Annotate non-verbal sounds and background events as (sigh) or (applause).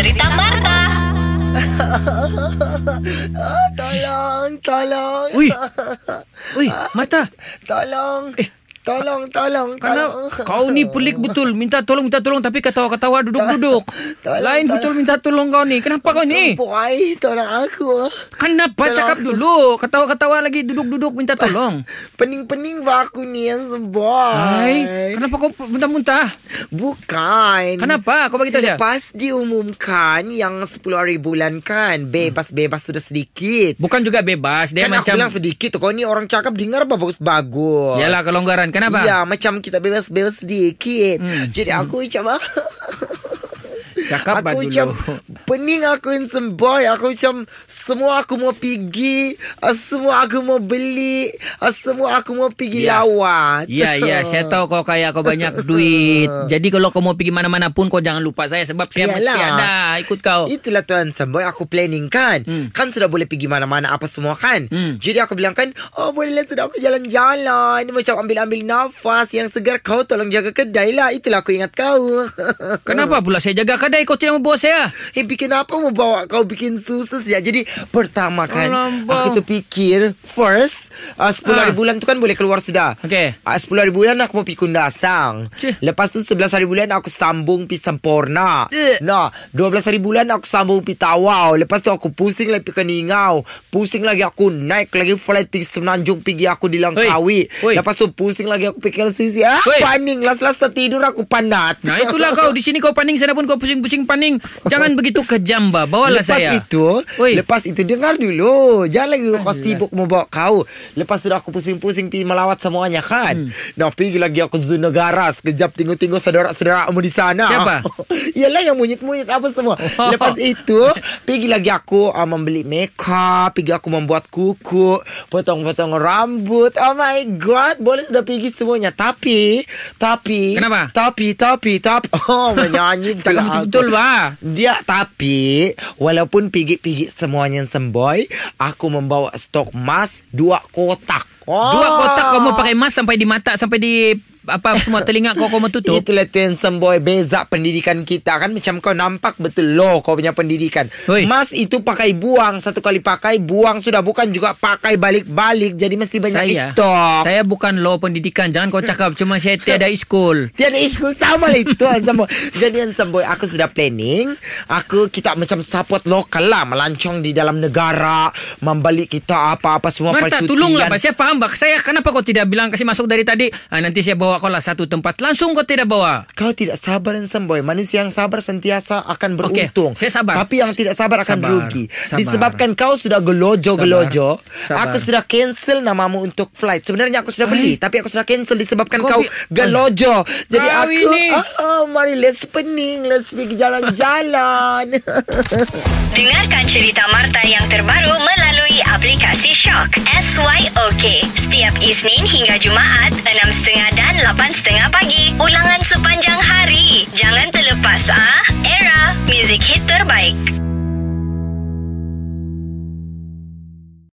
cerita Marta. (laughs) Ah, tolong, tolong. Ui. (laughs) Ui, Marta. Tolong. Eh. Tolong, tolong, Karena tolong. (laughs) kau ni pelik betul. Minta tolong, minta tolong. Tapi ketawa-ketawa duduk-duduk. Tolong, Lain tolong. betul minta tolong kau ni. Kenapa kau ni? Boy, tolong aku. Kenapa Tolong. cakap dulu? Ketawa-ketawa lagi duduk-duduk minta tolong. (laughs) Pening-pening bah aku ni yang. Hai, kenapa kau muntah-muntah? Bukan. Kenapa? Kau bagi tahu. Selepas diumumkan yang 10 hari bulan kan, bebas-bebas sudah sedikit. Bukan juga bebas. Dia kan macam... aku bilang sedikit tu. Kau ni orang cakap dengar apa bagus-bagus. Yalah kelonggaran. Kenapa? Ya, macam kita bebas-bebas sedikit. Hmm. Jadi aku macam (laughs) (laughs) Cakap aku dulu. macam pening aku yang semboy. Aku macam semua aku mau pergi, ah, semua aku mau beli, ah, semua aku mau pergi Ya. lawat. Ya, ya. Saya tahu kau kaya, kau banyak (laughs) duit. Jadi kalau kau mau pergi mana-mana pun, kau jangan lupa saya. Sebab saya mesti Yalah. ada ikut kau. Itulah tuan semboy aku planning kan. Hmm. Kan sudah boleh pergi mana-mana apa semua kan. Hmm. Jadi aku bilang kan, oh boleh lah sudah aku jalan-jalan. Macam ambil-ambil nafas yang segar. Kau tolong jaga kedai lah. Itulah aku ingat kau. (laughs) Kenapa pula saya jaga kedai, kau tidak membawa saya? Eh bikin apa mau bawa kau bikin susu ya. Jadi pertama kan Alamak. aku tu fikir first uh, 10 hari Ah. bulan tu kan boleh keluar sudah. Okey. Uh, 10 hari bulan aku mau pergi Kundasang. Cih. Lepas tu 11 hari bulan aku sambung pergi Sempurna. Nah, 12 hari bulan aku sambung pergi Tawau. Lepas tu aku pusing lagi pergi Keningau. Pusing lagi aku naik lagi flight pergi Semenanjung pergi aku di Langkawi. Oi. Lepas tu pusing lagi aku pergi LCC. Ah, Oi. paning. Last-last tertidur aku panat. Nah itulah (laughs) kau Di sini kau paning Sana pun kau pusing-pusing paning Jangan begitu kejam bah Bawalah lepas saya itu Oi. Lepas itu Dengar dulu Jangan lagi kau sibuk Membawa kau Lepas sudah aku pusing-pusing Pergi melawat semuanya kan hmm. Nah pergi lagi aku Zoo negara Sekejap tengok-tengok Saudara-saudara mu di sana Siapa? (laughs) Yalah yang munyit-munyit Apa semua Oh. Lepas itu Pergi lagi aku uh, Membeli makeup Pergi aku membuat kuku Potong-potong rambut Oh my god Boleh sudah pergi semuanya Tapi Tapi Kenapa? Tapi Tapi Tapi (laughs) Oh menyanyi Cakap (laughs) pula aku. Betul-betul bah Dia tapi walaupun pigi-pigi semuanya semboy, aku membawa stok emas dua kotak. Oh. Dua kotak kau mau pakai emas Sampai di mata Sampai di Apa semua telinga kau Kau tutup. Itulah tu yang semboy Beza pendidikan kita. Kan Macam kau nampak betul loh Kau punya pendidikan. Oi. Mas itu pakai buang. Satu kali pakai Buang sudah. Bukan juga pakai balik-balik. Jadi mesti banyak Saya. stok. Saya bukan law pendidikan. Jangan kau cakap. Cuma saya (laughs) tiada school Tiada school sama lah itu An Samboy. Jadi An Samboy Aku sudah planning. Aku kita macam support lokal lah. Melancong di dalam negara. Membalik kita apa-apa semua Marta percutian. tolonglah. Saya faham bah Saya. Kenapa kau tidak bilang Kasih masuk dari tadi? Ah, Nanti saya bawa kau lah Satu tempat. Langsung kau tidak bawa. Kau tidak sabar dan semboy Manusia yang sabar sentiasa akan beruntung. saya sabar. Tapi yang tidak sabar akan Sabar, rugi. Sabar. Disebabkan kau sudah gelojo-gelojo. Aku sudah cancel namamu untuk flight. Sebenarnya aku sudah beli Hai. Tapi aku sudah cancel Disebabkan Kau kau, bi- gelojo. Jadi Kau aku ini. oh, Mari let's pening. Let's pergi jalan-jalan. (laughs) Dengarkan cerita Marta yang terbaru melalui aplikasi Shock. SYOK. Setiap Isnin hingga Jumaat, 6.30 dan 8.30 pagi. Ulangan sepanjang hari. Jangan terlepas ah. Era, music hit terbaik.